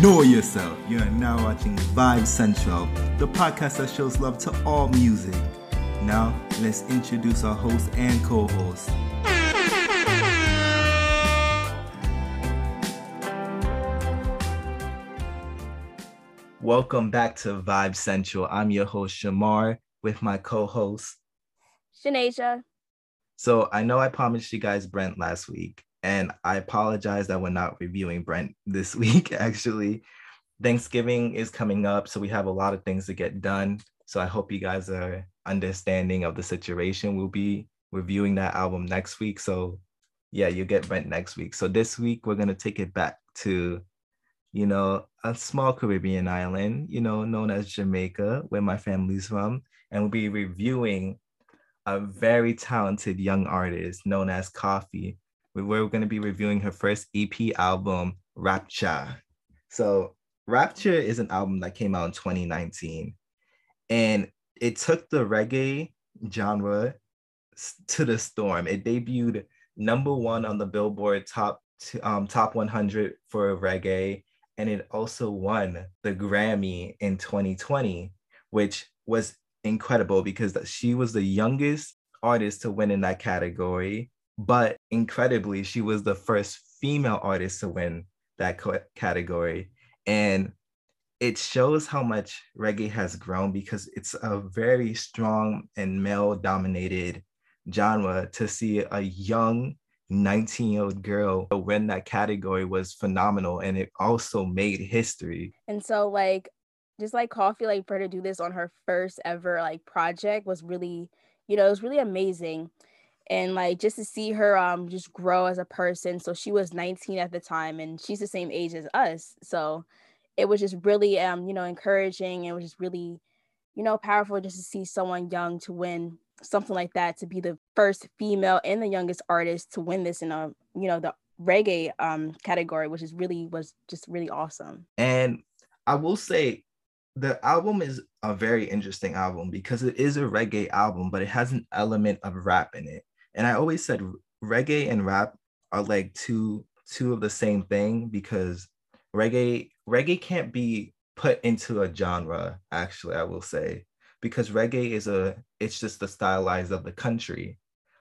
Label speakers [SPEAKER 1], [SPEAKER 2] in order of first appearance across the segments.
[SPEAKER 1] Know yourself. You are now watching Vibe Central, the podcast that shows love to all music. Now, let's introduce our host and co host. Welcome back to Vibe Central. I'm your host, Shamar, with my co host,
[SPEAKER 2] Shanasia.
[SPEAKER 1] So I know I promised you guys Brent last week, and I apologize that we're not reviewing Brent this week, actually. Thanksgiving is coming up, so we have a lot of things to get done. So I hope you guys are understanding of the situation. We'll be reviewing that album next week. So yeah, you get Brent next week. So this week we're gonna take it back to, you know, a small Caribbean island, you know, known as Jamaica, where my family's from, and we'll be reviewing a very talented young artist known as Koffee. We're going to be reviewing her first EP album, Rapture. So, Rapture is an album that came out in 2019, and it took the reggae genre to the storm. It debuted number one on the Billboard top um, top 100 for reggae, and it also won the Grammy in 2020, which was incredible because she was the youngest artist to win in that category. But incredibly, she was the first female artist to win that category. And it shows how much reggae has grown because it's a very strong and male dominated genre to see a young 19 year old girl win that category was phenomenal and it also made history.
[SPEAKER 2] And so, like, just like Koffee, like for her to do this on her first ever like project was really, you know, it was really amazing. And like just to see her um just grow as a person. So she was 19 at the time and she's the same age as us. So it was just really um you know encouraging it was just really you know powerful just to see someone young to win something like that to be the first female and the youngest artist to win this in a you know the reggae um category which is really was just really awesome
[SPEAKER 1] and i will say the album is a very interesting album because it is a reggae album but it has an element of rap in it and i always said reggae and rap are like two two of the same thing because reggae reggae can't be put into a genre actually i will say because reggae is a it's just the stylized of the country.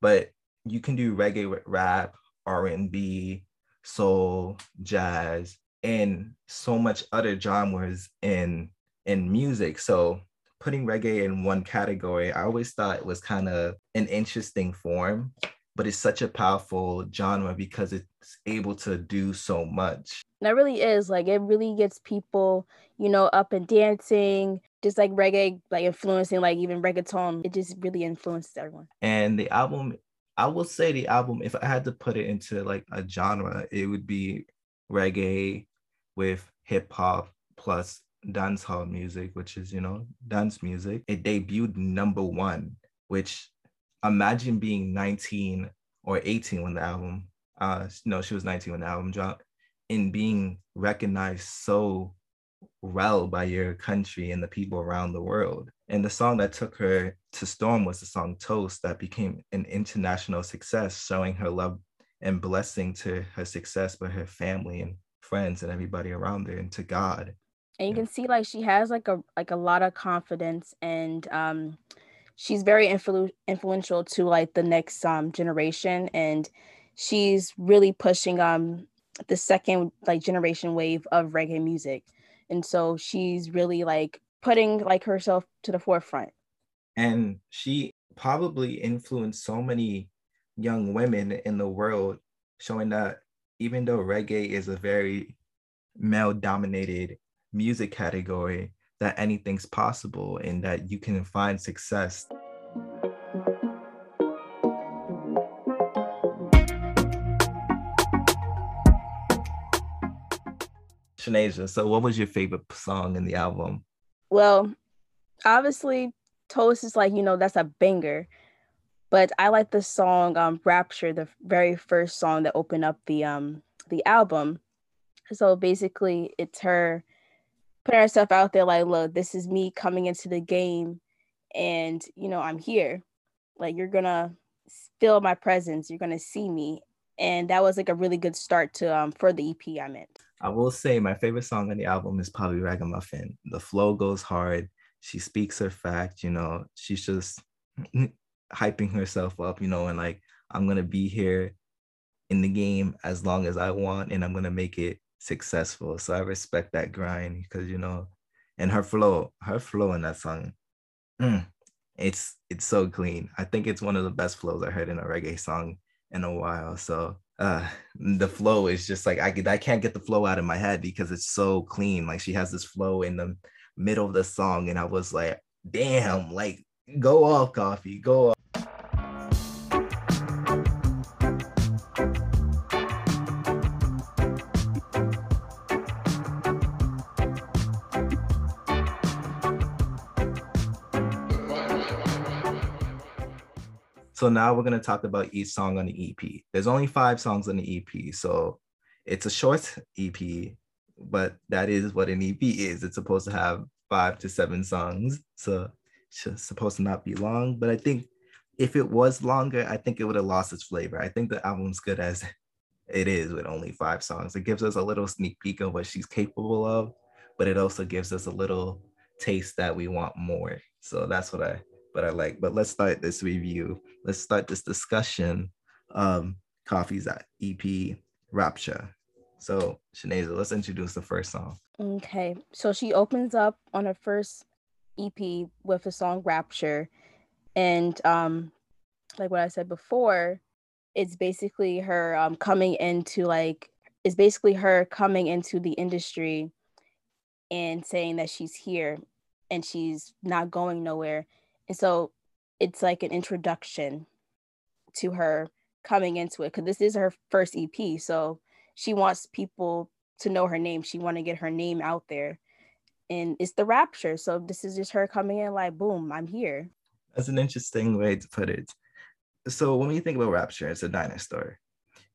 [SPEAKER 1] But you can do reggae with rap r&b soul jazz and so much other genres in in music. So putting reggae in one category i always thought it was kind of an interesting form but it's such a powerful genre because it's able to do so much.
[SPEAKER 2] That really is like it really gets people, you know, up and dancing, just like reggae, like influencing like even reggaeton. It just really influences everyone.
[SPEAKER 1] And the album, I will say the album, if I had to put it into like a genre, it would be reggae with hip hop plus dance hall music, which is, you know, dance music. It debuted number one, which imagine being 19 or 18 when the album, uh, no, she was 19 when the album dropped, and being recognized so well by your country and the people around the world. And the song that took her to Storm was the song Toast that became an international success, showing her love and blessing to her success by her family and friends and everybody around her and to God.
[SPEAKER 2] And you can see like she has like a like a lot of confidence and um she's very influ- influential to like the next um generation and she's really pushing um the second like generation wave of reggae music. And so she's really like putting like herself to the forefront.
[SPEAKER 1] And she probably influenced so many young women in the world showing that even though reggae is a very male dominated music category that anything's possible and that you can find success. Shanasia, so what was your favorite song in the album?
[SPEAKER 2] Well, obviously, Toast is like, you know, that's a banger. But I like the song um Rapture, the very first song that opened up the um the album. So basically it's her putting herself out there like, look, this is me coming into the game and you know, I'm here. Like you're gonna feel my presence, you're gonna see me. And that was like a really good start to um for the EP I meant.
[SPEAKER 1] I will say my favorite song on the album is probably Ragamuffin. The flow goes hard. She speaks her fact, you know, she's just hyping herself up, you know, and like, I'm to be here in the game as long as I want and I'm to make it successful. So I respect that grind because, you know, and her flow, her flow in that song, mm, it's it's so clean. I think it's one of the best flows I heard in a reggae song in a while. So uh the flow is just like I I can't get the flow out of my head because it's so clean. Like she has this flow in the middle of the song, and I was like, damn, like go off, Koffee, go off. So now we're going to talk about each song on the EP. There's only five songs on the EP. So it's a short EP, but that is what an EP is. It's supposed to have five to seven songs. So it's supposed to not be long. But I think if it was longer, I think it would have lost its flavor. I think the album's good as it is with only five songs. It gives us a little sneak peek of what she's capable of, but it also gives us a little taste that we want more. So that's what I but I like. But let's start this review. Let's start this discussion. Um, Koffee's EP Rapture. So Shanasia, let's introduce the first song.
[SPEAKER 2] Okay, so she opens up on her first EP with the song Rapture, and um, like what I said before, it's basically her um coming into like it's basically her coming into the industry and saying that she's here and she's not going nowhere and so it's like an introduction to her coming into it because this is her first EP. So she wants people to know her name. She want to get her name out there. And it's the rapture. So this is just her coming in like, boom, I'm here.
[SPEAKER 1] That's an interesting way to put it. So when we think about rapture, it's a dinosaur.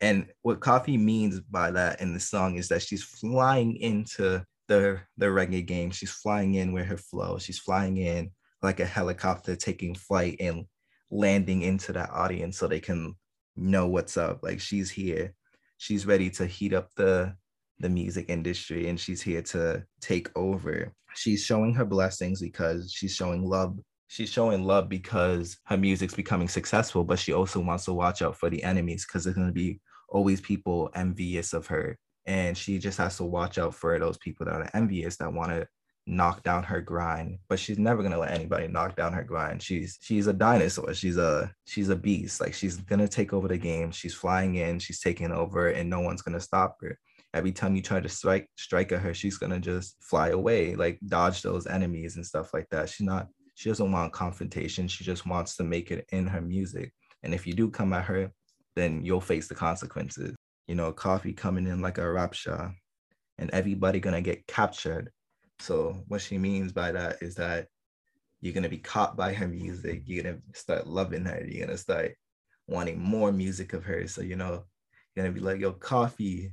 [SPEAKER 1] And what Koffee means by that in the song is that she's flying into the the reggae game. She's flying in with her flow. She's flying in like a helicopter taking flight and landing into that audience so they can know what's up. Like she's here. She's ready to heat up the the music industry and she's here to take over. She's showing her blessings because she's showing love. She's showing love because her music's becoming successful, but she also wants to watch out for the enemies because there's going to be always people envious of her. And she just has to watch out for those people that are envious that want to knock down her grind but she's never gonna let anybody knock down her grind. She's she's a dinosaur. She's a she's a beast. Like she's gonna take over the game. She's flying in. She's taking over and no one's gonna stop her. Every time you try to strike strike at her she's gonna just fly away like dodge those enemies and stuff like that. She's not she doesn't want confrontation. She just wants to make it in her music. And if you do come at her then you'll face the consequences. You know Koffee coming in like a rapture and everybody gonna get captured so what she means by that is that you're gonna be caught by her music. You're gonna start loving her. You're gonna start wanting more music of hers. So you know, you're gonna be like, yo, Koffee.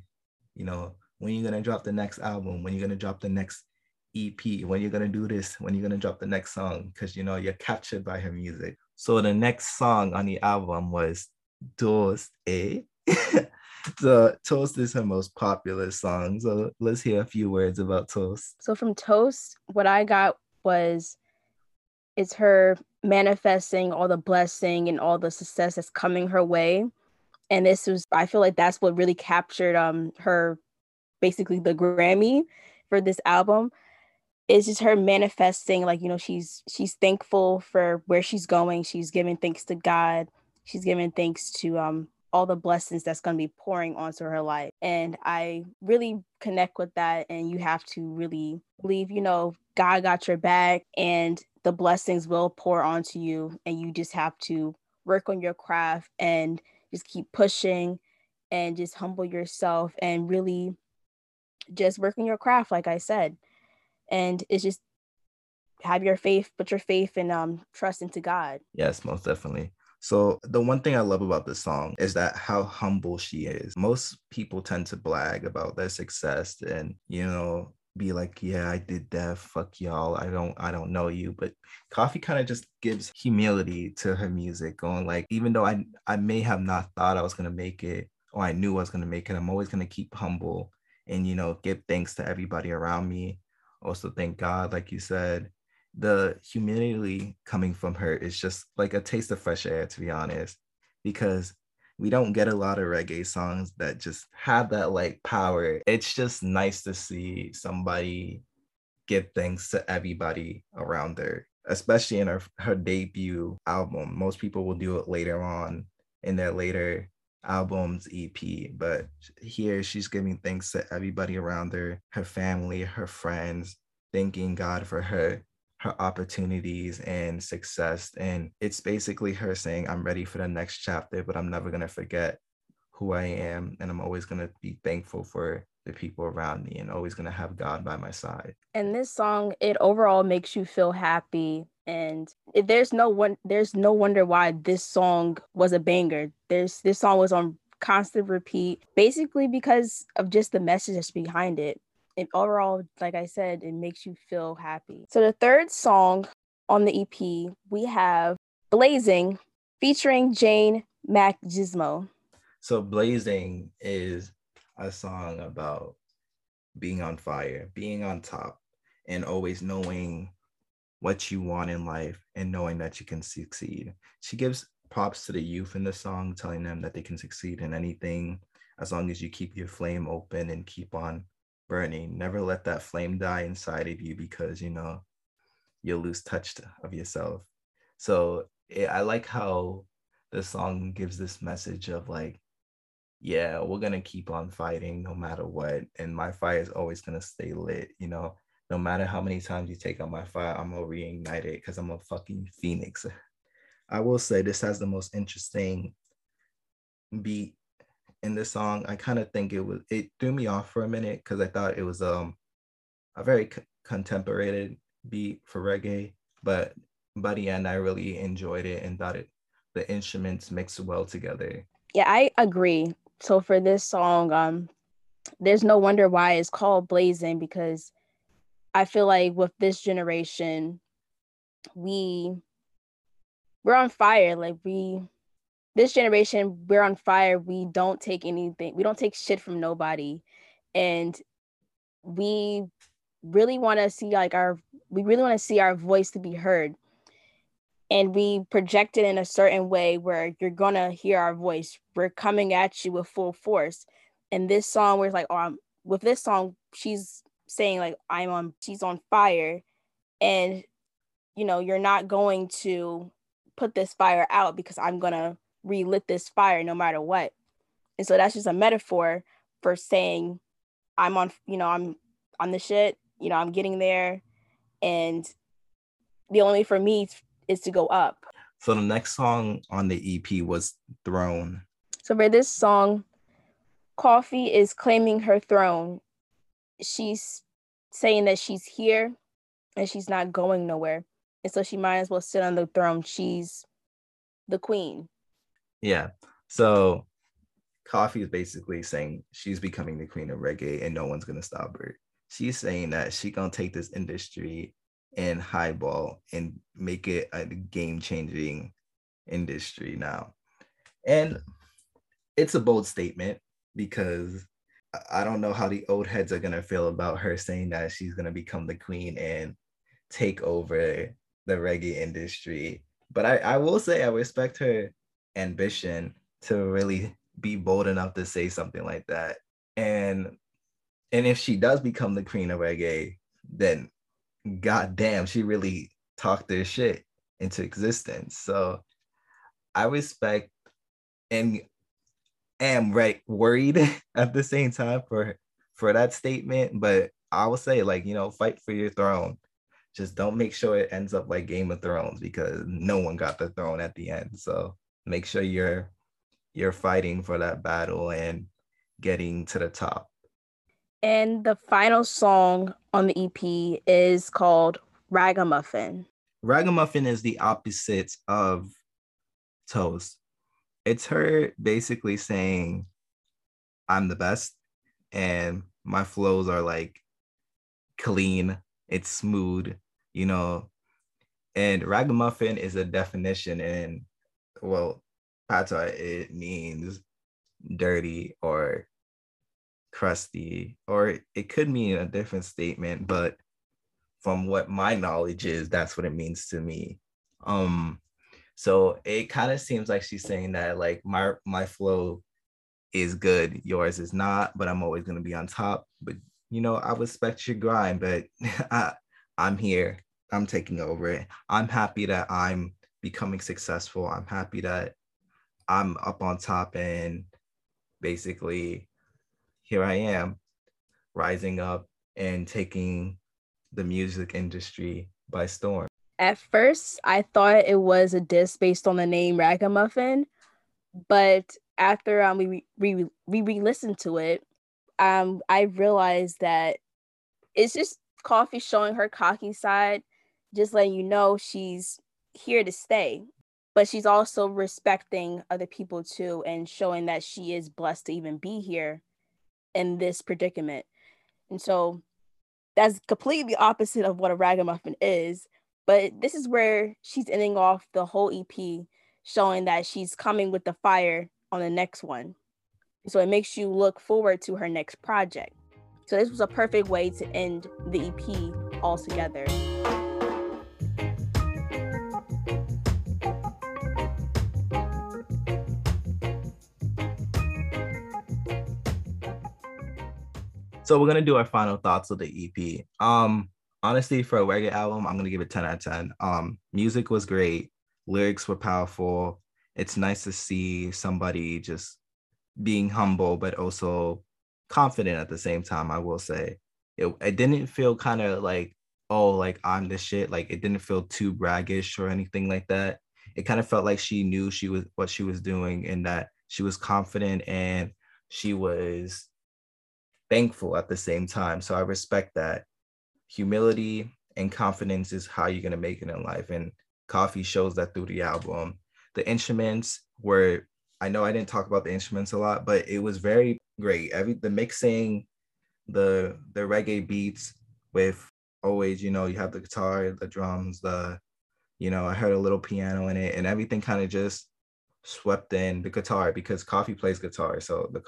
[SPEAKER 1] You know, when you're gonna drop the next album? When you're gonna drop the next EP? When you're gonna do this? When you're gonna drop the next song? Because you know you're captured by her music. So the next song on the album was Dos A. the Toast is her most popular song. So let's hear a few words about Toast.
[SPEAKER 2] So from Toast, what I got was it's her manifesting all the blessing and all the success that's coming her way. And this was I feel like that's what really captured um her basically the Grammy for this album. It's just her manifesting like you know she's she's thankful for where she's going. She's giving thanks to God. She's giving thanks to um all the blessings that's going to be pouring onto her life. And I really connect with that. And you have to really believe, you know, God got your back and the blessings will pour onto you. And you just have to work on your craft and just keep pushing and just humble yourself and really just work on your craft, like I said. And it's just have your faith, put your faith and um trust into God.
[SPEAKER 1] Yes, most definitely. So the one thing I love about this song is that how humble she is. Most people tend to brag about their success and, you know, be like, yeah, I did that. Fuck y'all. I don't I don't know you. But Koffee kind of just gives humility to her music, going like, even though I I may have not thought I was gonna make it or I knew I was gonna make it, I'm always gonna keep humble and you know give thanks to everybody around me also thank god like you said the humility coming from her is just like a taste of fresh air to be honest because we don't get a lot of reggae songs that just have that like power. It's just nice to see somebody give thanks to everybody around her especially in her, her debut album. Most people will do it later on in their later albums EP, but here she's giving thanks to everybody around her, her family, her friends, thanking God for her her opportunities and success and it's basically her saying I'm ready for the next chapter but I'm never going to forget who I am and I'm always going to be thankful for the people around me and always going to have God by my side.
[SPEAKER 2] And this song it overall makes you feel happy and there's no one there's no wonder why this song was a banger. There's this song was on constant repeat basically because of just the message that's behind it. And overall, like I said, it makes you feel happy. So the third song on the EP, we have Blazing featuring Jane Macgizmo.
[SPEAKER 1] So Blazing is a song about being on fire, being on top, and always knowing what you want in life and knowing that you can succeed. She gives props to the youth in the song, telling them that they can succeed in anything as long as you keep your flame open and keep on burning. Never let that flame die inside of you because, you know, you'll lose touch of yourself. So it, I like how the song gives this message of like, yeah, we're to keep on fighting no matter what. And my fire is always to stay lit, you know? no matter how many times you take out my fire, I'm gonna reignite it because I'm a fucking phoenix. I will say this has the most interesting beat in this song. I kind of think it was it threw me off for a minute because I thought it was um a very c- contemporary beat for reggae, but by the end I really enjoyed it and thought it the instruments mixed well together.
[SPEAKER 2] Yeah, I agree. So for this song, um, there's no wonder why it's called Blazing because I feel like with this generation, we we're on fire. Like we this generation, we're on fire. We don't take anything, we don't take shit from nobody. And we really want to see like our we really want to see our voice to be heard. And we project it in a certain way where you're gonna hear our voice. We're coming at you with full force. And this song, we're like, oh, I'm, with this song, she's saying like I'm on she's on fire and you know you're not going to put this fire out because I'm to relit this fire no matter what. And so that's just a metaphor for saying I'm on you know I'm on the shit, you know, I'm getting there and the only way for me is to go up.
[SPEAKER 1] So the next song on the EP was Throne.
[SPEAKER 2] So for this song, Koffee is claiming her throne she's saying that she's here and she's not going nowhere. And so she might as well sit on the throne. She's the queen.
[SPEAKER 1] Yeah. So Koffee is basically saying she's becoming the queen of reggae and no one's gonna stop her. She's saying that she gonna take this industry and highball and make it a game changing industry now. And it's a bold statement because I don't know how the old heads are gonna feel about her saying that she's gonna become the queen and take over the reggae industry. But I, I will say I respect her ambition to really be bold enough to say something like that. And and if she does become the queen of reggae, then god damn, she really talked this shit into existence. So I respect and am right worried at the same time for for that statement, but I would say like you know fight for your throne. Just don't make sure it ends up like Game of Thrones because no one got the throne at the end. So make sure you're you're fighting for that battle and getting to the top.
[SPEAKER 2] And the final song on the EP is called Ragamuffin.
[SPEAKER 1] Ragamuffin is the opposite of Toast it's her basically saying i'm the best and my flows are like clean it's smooth you know and ragamuffin is a definition and well patois it means dirty or crusty, or it could mean a different statement, but from what my knowledge is, that's what it means to me. Um, so it kind of seems like she's saying that like my my flow is good, yours is not, but I'm always gonna be on top. But you know, I respect your grind, but I I'm here. I'm taking over it. I'm happy that I'm becoming successful. I'm happy that I'm up on top and basically here I am rising up and taking the music industry by storm.
[SPEAKER 2] At first, I thought it was a diss based on the name Ragamuffin, but after um, we re we re-listened to it, um, I realized that it's just Koffee showing her cocky side, just letting you know she's here to stay. But she's also respecting other people too and showing that she is blessed to even be here in this predicament. And so that's completely opposite of what a ragamuffin is. But this is where she's ending off the whole EP, showing that she's coming with the fire on the next one. So it makes you look forward to her next project. So this was a perfect way to end the EP altogether.
[SPEAKER 1] So we're gonna do our final thoughts of the EP. Um, honestly, for a reggae album, I'm gonna give it 10 out of 10. Um, music was great, lyrics were powerful. It's nice to see somebody just being humble, but also confident at the same time. I will say it. It didn't feel kind of like oh, like I'm the shit. Like it didn't feel too braggish or anything like that. It kind of felt like she knew she was what she was doing and that she was confident and she was thankful at the same time. So I respect that. Humility and confidence is how you're going to make it in life. And Koffee shows that through the album. The instruments were, I know I didn't talk about the instruments a lot, but it was very great. Every the mixing, the the reggae beats with always, you know, you have the guitar, the drums, the, you know, I heard a little piano in it and everything kind of just swept in the guitar because Koffee plays guitar. So the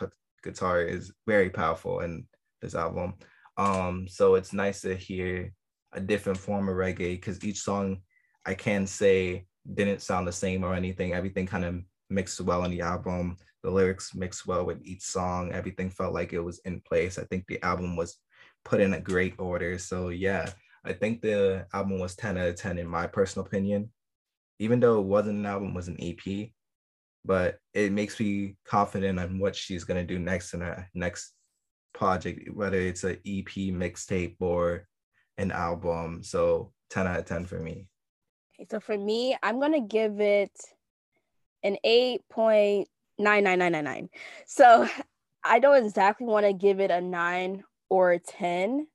[SPEAKER 1] guitar is very powerful in this album. Um, so it's nice to hear a different form of reggae because each song I can say didn't sound the same or anything. Everything kind of mixed well in the album. The lyrics mixed well with each song. Everything felt like it was in place. I think the album was put in a great order. So yeah, I think the album was 10 out of 10 in my personal opinion. Even though it wasn't an album, was an EP but it makes me confident on what she's gonna do next in her next project, whether it's an EP mixtape or an album. So 10 out of 10 for me.
[SPEAKER 2] Okay, so for me, I'm gonna give it an 8.99999. So I don't exactly want to give it a nine or a 10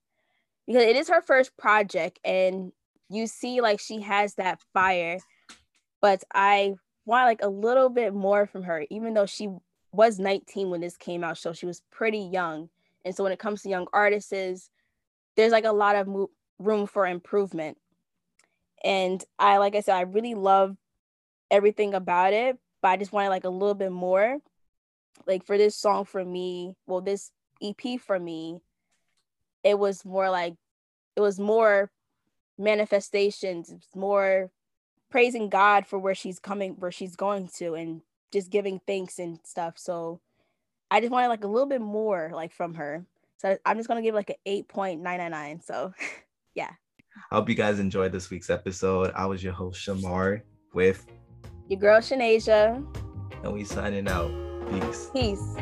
[SPEAKER 2] because it is her first project and you see like she has that fire but i want like a little bit more from her, even though she was 19 when this came out, so she was pretty young. And so when it comes to young artists, there's like a lot of mo- room for improvement. And I, like I said, I really love everything about it, but I just wanted like a little bit more. Like for this song for me, well, this EP for me, it was more like it was more manifestations, it's more praising God for where she's coming, where she's going to, and just giving thanks and stuff. So I just wanted like a little bit more like from her. So I'm just gonna give like an 8.999. So yeah.
[SPEAKER 1] I hope you guys enjoyed this week's episode. I was your host Shamar with
[SPEAKER 2] your girl Shanasia.
[SPEAKER 1] And we signing out. Peace.
[SPEAKER 2] Peace.